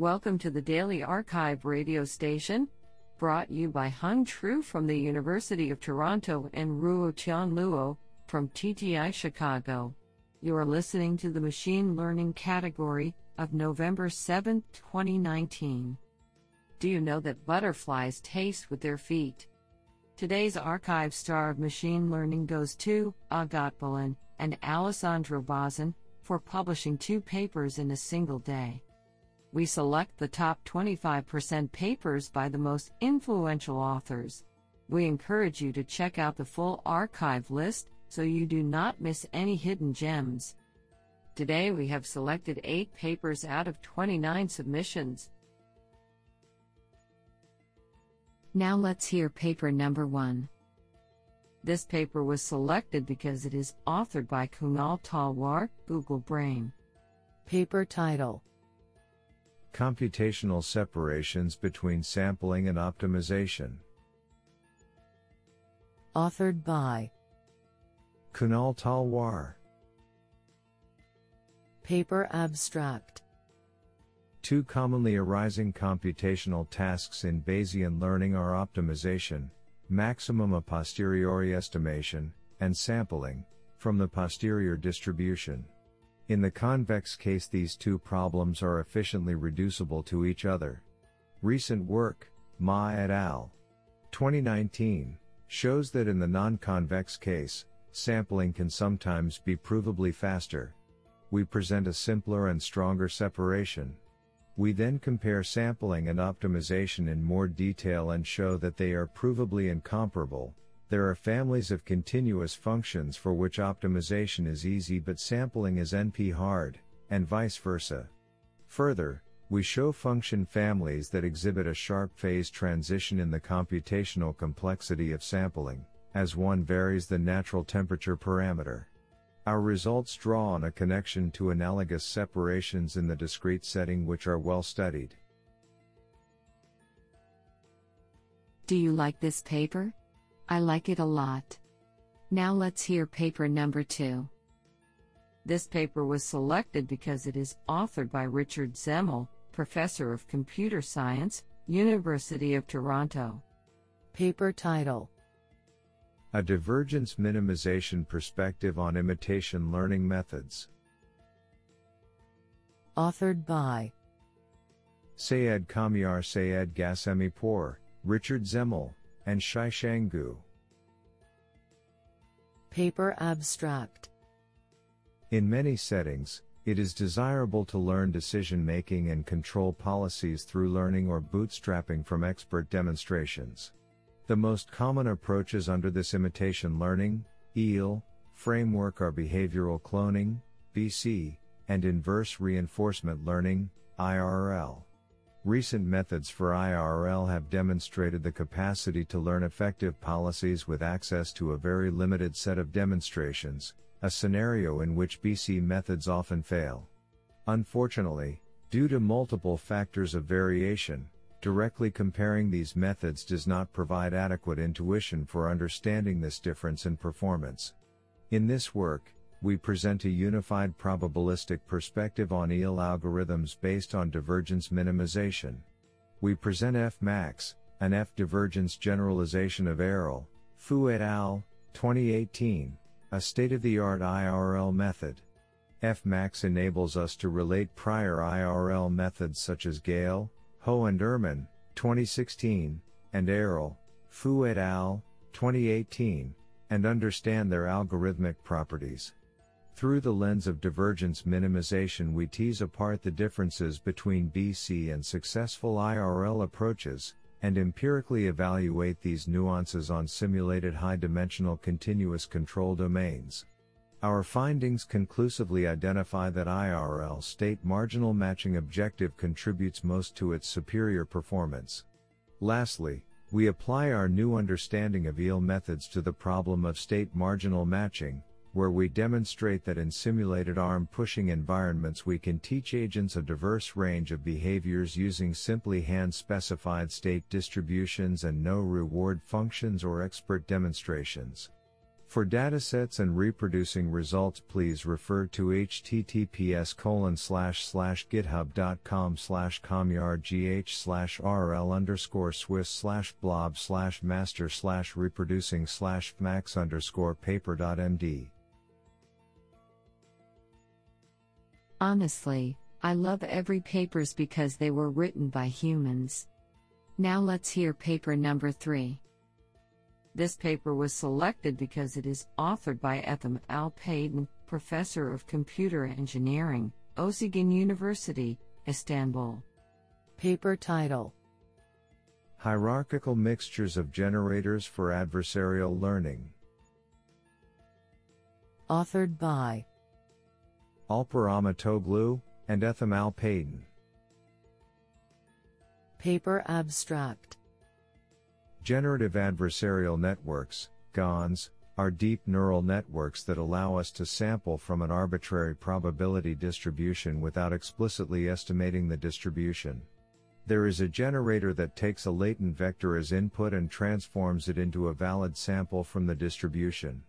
Welcome to the Daily arXiv radio station, brought you by Hung Tru from the University of Toronto and Ruo Tian Luo from TTI Chicago. You are listening to the Machine Learning category of November 7, 2019. Do you know that butterflies taste with their feet? Today's arXiv star of machine learning goes to Agat and Alessandro Bazan for publishing two papers in a single day. We select the top 25% papers by the most influential authors. We encourage you to check out the full arXiv list so you do not miss any hidden gems. Today we have selected 8 papers out of 29 submissions. Now let's hear paper number 1. This paper was selected because it is authored by Kunal Talwar, Google Brain. Paper title Computational separations between sampling and optimization. Authored by Kunal Talwar. Paper abstract Two commonly arising computational tasks in Bayesian learning are optimization, maximum a posteriori estimation, and sampling, from the posterior distribution. In the convex case these two problems are efficiently reducible to each other. Recent work, Ma et al. 2019, shows that in the non-convex case, sampling can sometimes be provably faster. We present a simpler and stronger separation. We then compare sampling and optimization in more detail and show that they are provably incomparable, there are families of continuous functions for which optimization is easy but sampling is NP hard, and vice versa. Further, we show function families that exhibit a sharp phase transition in the computational complexity of sampling, as one varies the natural temperature parameter. Our results draw on a connection to analogous separations in the discrete setting which are well studied. Do you like this paper? I like it a lot. Now let's hear paper number two. This paper was selected because it is authored by Richard Zemel, Professor of Computer Science, University of Toronto. Paper title A Divergence Minimization Perspective on Imitation Learning Methods. Authored by Sayed Kamyar Sayed Ghasemipour, Richard Zemel, and Shixiang Gu. Paper abstract In many settings, it is desirable to learn decision making and control policies through learning or bootstrapping from expert demonstrations. The most common approaches under this imitation learning, EEL, framework are behavioral cloning, BC, and inverse reinforcement learning, IRL. Recent methods for IRL have demonstrated the capacity to learn effective policies with access to a very limited set of demonstrations, a scenario in which BC methods often fail. Unfortunately, due to multiple factors of variation, directly comparing these methods does not provide adequate intuition for understanding this difference in performance. In this work, we present a unified probabilistic perspective on EEL algorithms based on divergence minimization. We present Fmax, an F divergence generalization of AIRL, Fu et al., 2018, a state-of-the-art IRL method. Fmax enables us to relate prior IRL methods such as GAIL, Ho and Ermon, 2016, and AIRL, Fu et al., 2018, and understand their algorithmic properties. Through the lens of divergence minimization we tease apart the differences between BC and successful IRL approaches, and empirically evaluate these nuances on simulated high-dimensional continuous control domains. Our findings conclusively identify that IRL state marginal matching objective contributes most to its superior performance. Lastly, we apply our new understanding of EEL methods to the problem of state marginal matching, where we demonstrate that in simulated arm pushing environments we can teach agents a diverse range of behaviors using simply hand specified state distributions and no reward functions or expert demonstrations. For datasets and reproducing results please refer to https github.com slash kamyargh slash rl underscore swiss slash blob slash master slash reproducing slash max underscore paper.md. Honestly, I love every papers because they were written by humans. Now let's hear paper number 3. This paper was selected because it is authored by Ethem Alpaydin, Professor of Computer Engineering, Ozyegin University, Istanbul. Paper title Hierarchical Mixtures of Generators for Adversarial Learning. Authored by Alper Ahmetoglu and Ethem Alpaydin. Paper abstract Generative adversarial networks, GANs, are deep neural networks that allow us to sample from an arbitrary probability distribution without explicitly estimating the distribution. There is a generator that takes a latent vector as input and transforms it into a valid sample from the distribution.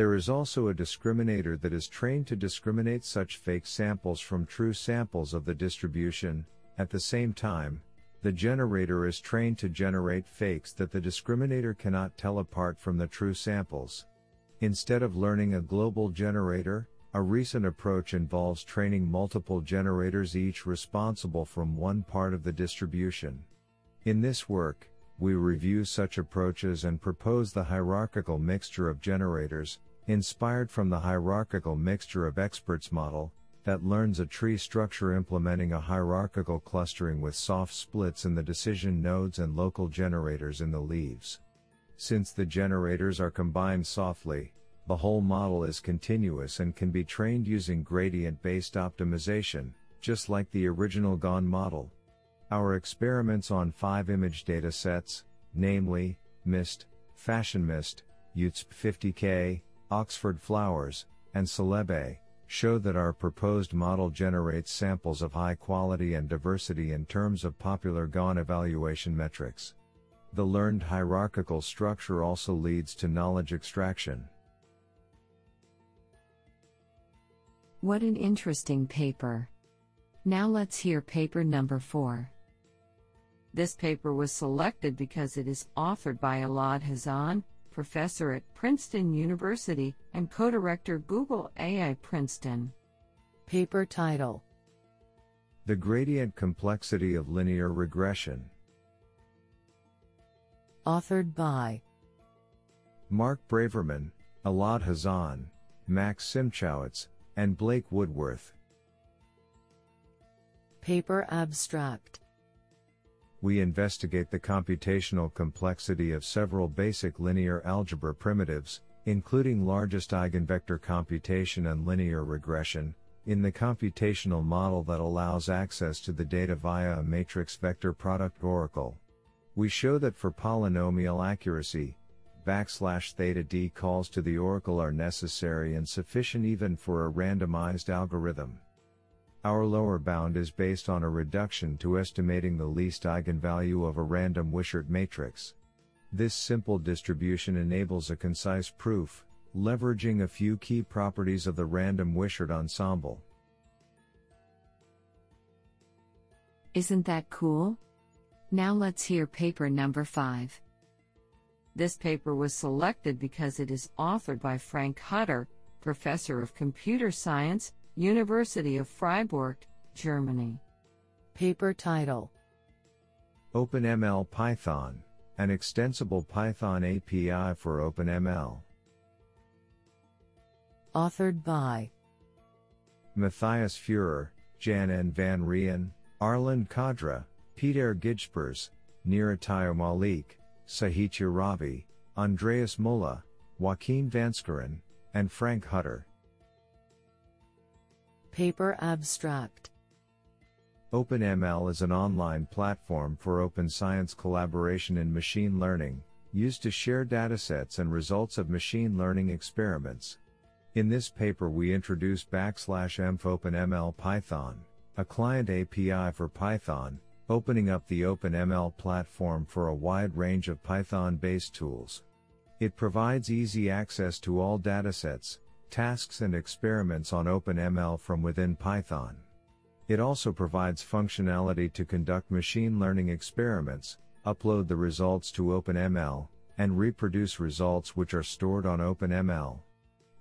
There is also a discriminator that is trained to discriminate such fake samples from true samples of the distribution. At the same time, the generator is trained to generate fakes that the discriminator cannot tell apart from the true samples. Instead of learning a global generator, a recent approach involves training multiple generators each responsible from one part of the distribution. In this work, we review such approaches and propose the hierarchical mixture of generators, inspired from the hierarchical mixture of experts model, that learns a tree structure implementing a hierarchical clustering with soft splits in the decision nodes and local generators in the leaves. Since the generators are combined softly, the whole model is continuous and can be trained using gradient based optimization, just like the original GAN model. Our experiments on five image data sets, namely, MNIST, Fashion MNIST, UTSP 50K, Oxford Flowers, and Celeb show that our proposed model generates samples of high quality and diversity in terms of popular GAN evaluation metrics. The learned hierarchical structure also leads to knowledge extraction. What an interesting paper. Now let's hear paper number 4. This paper was selected because it is authored by Elad Hazan, professor at Princeton University and co director Google AI Princeton. Paper title The Gradient Complexity of Linear Regression. Authored by Mark Braverman, Elad Hazan, Max Simchowitz, and Blake Woodworth. Paper abstract we investigate the computational complexity of several basic linear algebra primitives, including largest eigenvector computation and linear regression, in the computational model that allows access to the data via a matrix vector product oracle. We show that for polynomial accuracy, backslash theta d calls to the oracle are necessary and sufficient even for a randomized algorithm. Our lower bound is based on a reduction to estimating the least eigenvalue of a random Wishart matrix. This simple distribution enables a concise proof, leveraging a few key properties of the random Wishart ensemble. Isn't that cool? Now let's hear paper number 5. This paper was selected because it is authored by Frank Hutter, professor of computer science University of Freiburg, Germany. Paper title OpenML Python, an extensible Python API for OpenML. Authored by Matthias Feurer, Jan N. van Rijn, Arlind Kadra, Pieter Gijsbers, Neeraj Mallik, Sahitya Ravi, Andreas Müller, Joaquin Vanschoren, and Frank Hutter. Paper abstract OpenML is an online platform for open science collaboration in machine learning, used to share datasets and results of machine learning experiments. In this paper we introduce backslash env OpenML Python, a client API for Python, opening up the OpenML platform for a wide range of Python-based tools. It provides easy access to all datasets, tasks and experiments on OpenML from within Python. It also provides functionality to conduct machine learning experiments, upload the results to OpenML, and reproduce results which are stored on OpenML.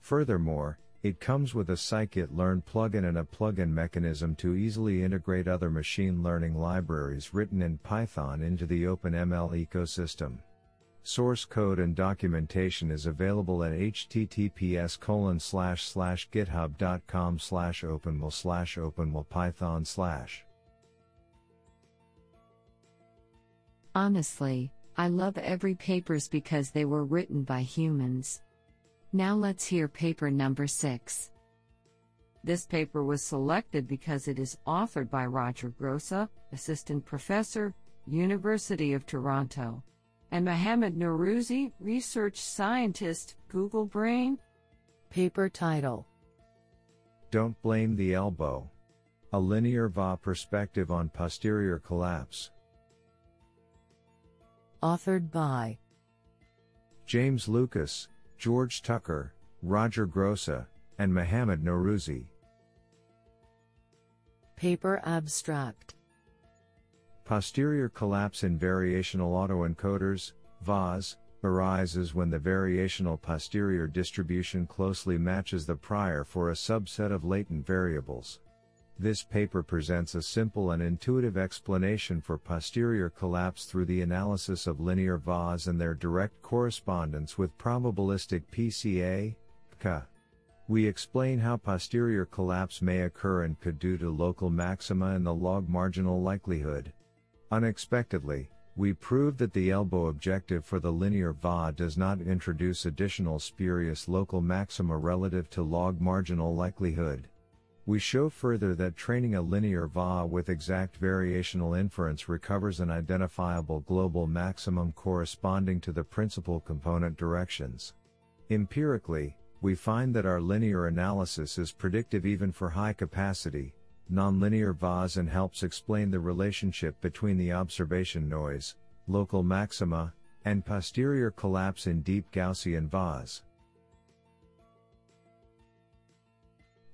Furthermore, it comes with a scikit-learn plugin and a plugin mechanism to easily integrate other machine learning libraries written in Python into the OpenML ecosystem. Source code and documentation is available at https github.com slash openml slash openmlpython slash. Honestly, I love every papers because they were written by humans. Now let's hear paper number 6. This paper was selected because it is authored by Roger Grosse, Assistant Professor, University of Toronto, and Mohammad Norouzi, Research Scientist, Google Brain. Paper title Don't Blame the ELBO. A Linear VAE Perspective on Posterior Collapse. Authored by James Lucas, George Tucker, Roger Grosse, and Mohamed Nourouzi. Paper abstract Posterior collapse in variational autoencoders, VAEs, arises when the variational posterior distribution closely matches the prior for a subset of latent variables. This paper presents a simple and intuitive explanation for posterior collapse through the analysis of linear VAEs and their direct correspondence with probabilistic PCA, PCA. We explain how posterior collapse may occur and could due to local maxima in the log marginal likelihood. Unexpectedly, we prove that the ELBO objective for the linear VAE does not introduce additional spurious local maxima relative to log marginal likelihood. We show further that training a linear VAE with exact variational inference recovers an identifiable global maximum corresponding to the principal component directions. Empirically, we find that our linear analysis is predictive even for high capacity, nonlinear VAEs and helps explain the relationship between the observation noise, local maxima, and posterior collapse in deep Gaussian VAEs.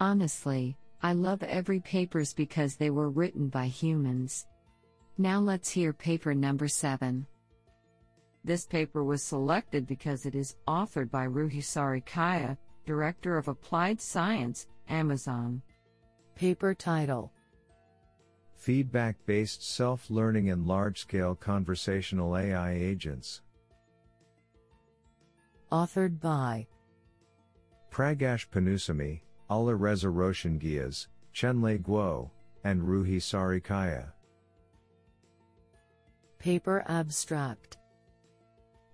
Honestly, I love every papers because they were written by humans. Now let's hear paper number 7. This paper was selected because it is authored by Ruhi Sarikaya, Director of Applied Science, Amazon. Paper title Feedback based self learning and large scale conversational AI agents. Authored by Pragaash Ponnusamy, Alireza Roshan Ghias, Chenlei Guo, and Ruhi Sarikaya. Paper abstract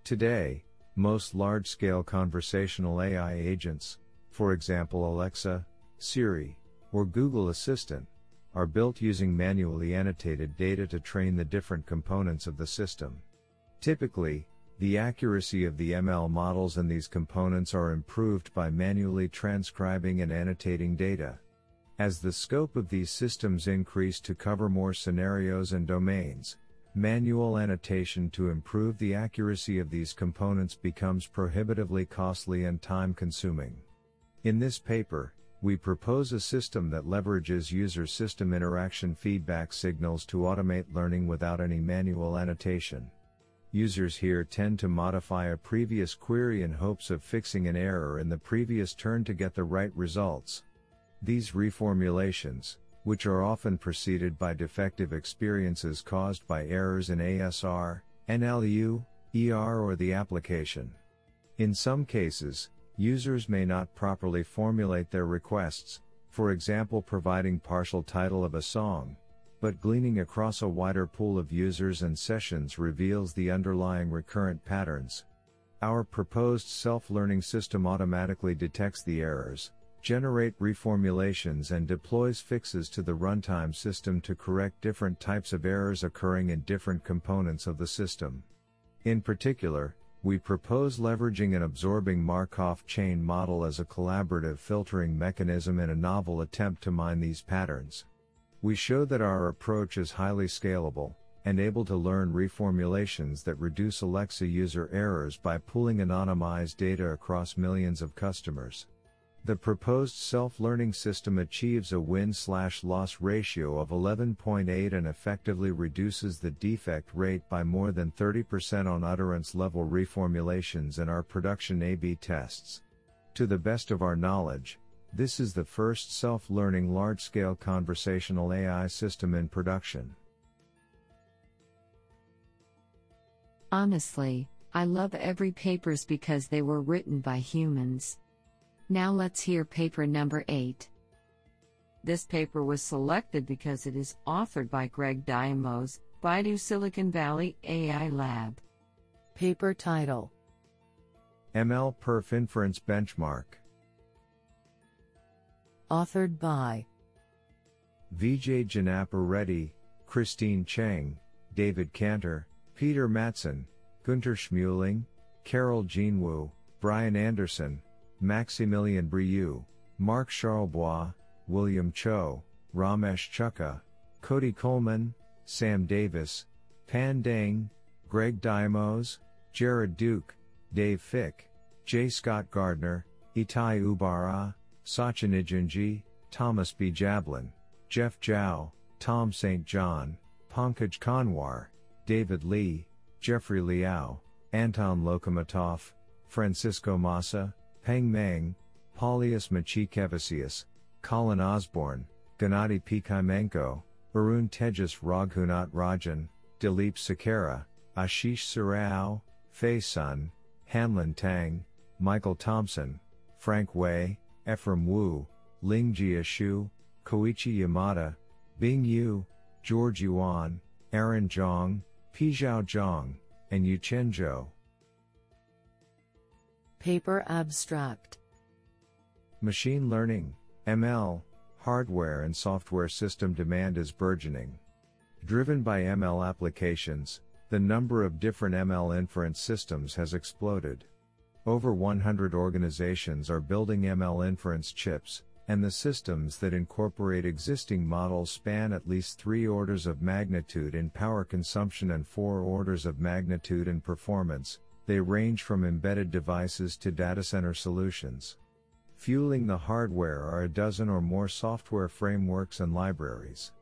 Today, most large scale conversational AI agents, for example Alexa, Siri, or Google Assistant, are built using manually annotated data to train the different components of the system. Typically, the accuracy of the ML models and these components are improved by manually transcribing and annotating data. As the scope of these systems increase to cover more scenarios and domains, manual annotation to improve the accuracy of these components becomes prohibitively costly and time consuming. In this paper, we propose a system that leverages user system interaction feedback signals to automate learning without any manual annotation. Users here tend to modify a previous query in hopes of fixing an error in the previous turn to get the right results. These reformulations, which are often preceded by defective experiences caused by errors in ASR, NLU, ER, or the application. In some cases, users may not properly formulate their requests, for example, providing partial title of a song, but gleaning across a wider pool of users and sessions reveals the underlying recurrent patterns. Our proposed self-learning system automatically detects the errors, generate reformulations and deploys fixes to the runtime system to correct different types of errors occurring in different components of the system. In particular, we propose leveraging an absorbing Markov chain model as a collaborative filtering mechanism in a novel attempt to mine these patterns. We show that our approach is highly scalable, and able to learn reformulations that reduce Alexa user errors by pooling anonymized data across millions of customers. The proposed self-learning system achieves a win-slash-loss ratio of 11.8 and effectively reduces the defect rate by more than 30% on utterance-level reformulations in our production A-B tests. To the best of our knowledge, this is the first self-learning large-scale conversational AI system in production. Honestly, I love every papers because they were written by humans. Now let's hear paper number 8. This paper was selected because it is authored by Greg Diamos, Baidu Silicon Valley AI Lab. Paper title MLPerf Inference Benchmark. Authored by Vijay Janapa Reddi, Christine Cheng, David Kanter, Peter Mattson, Guenther Schmuelling, Carol Jean Wu, Brian Anderson, Maximilien Breughe, Mark Charlebois, William Chou, Ramesh Chukka, Cody Coleman, Sam Davis, Pan Deng, Greg Diamos, Jared Duke, Dave Fick, J. Scott Gardner, Itay Hubara, Sachin Idgunji, Thomas B. Jablin, Jeff Jiao, Tom St. John, Pankaj Kanwar, David Lee, Jeffrey Liao, Anton Lokhmotov, Francisco Massa, Peng Meng, Paulius Micikevicius, Colin Osborne, Gennady Pekhimenko, Arun Tejusve Raghunath Rajan, Dilip Sequeira, Ashish Surao, Fei Sun, Hanlin Tang, Michael Thomson, Frank Wei, Ephrem Wu, Lingjie Xu, Koichi Yamada, Bing Yu, George Yuan, Aaron Zhang, Peizhao Zhang, and Yuchen Zhou. Paper abstract Machine learning, ML, hardware and software system demand is burgeoning. Driven by ML applications, the number of different ML inference systems has exploded. Over 100 organizations are building ML inference chips, and the systems that incorporate existing models span at least three orders of magnitude in power consumption and four orders of magnitude in performance. They range from embedded devices to data center solutions. Fueling the hardware are a dozen or more software frameworks and libraries.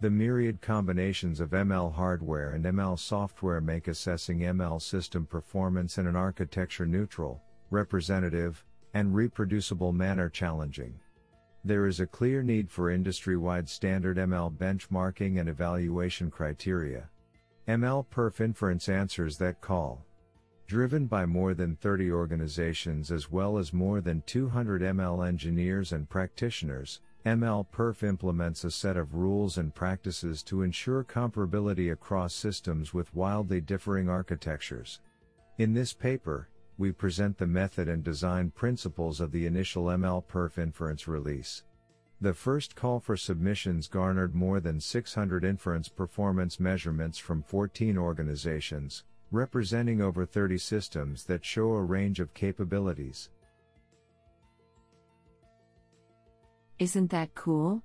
The myriad combinations of ML hardware and ML software make assessing ML system performance in an architecture neutral, representative, and reproducible manner challenging. There is a clear need for industry wide standard ML benchmarking and evaluation criteria. MLPerf Inference answers that call. Driven by more than 30 organizations as well as more than 200 ML engineers and practitioners, MLPerf implements a set of rules and practices to ensure comparability across systems with wildly differing architectures. In this paper, we present the method and design principles of the initial MLPerf inference release. The first call for submissions garnered more than 600 inference performance measurements from 14 organizations, representing over 30 systems that show a range of capabilities. Isn't that cool?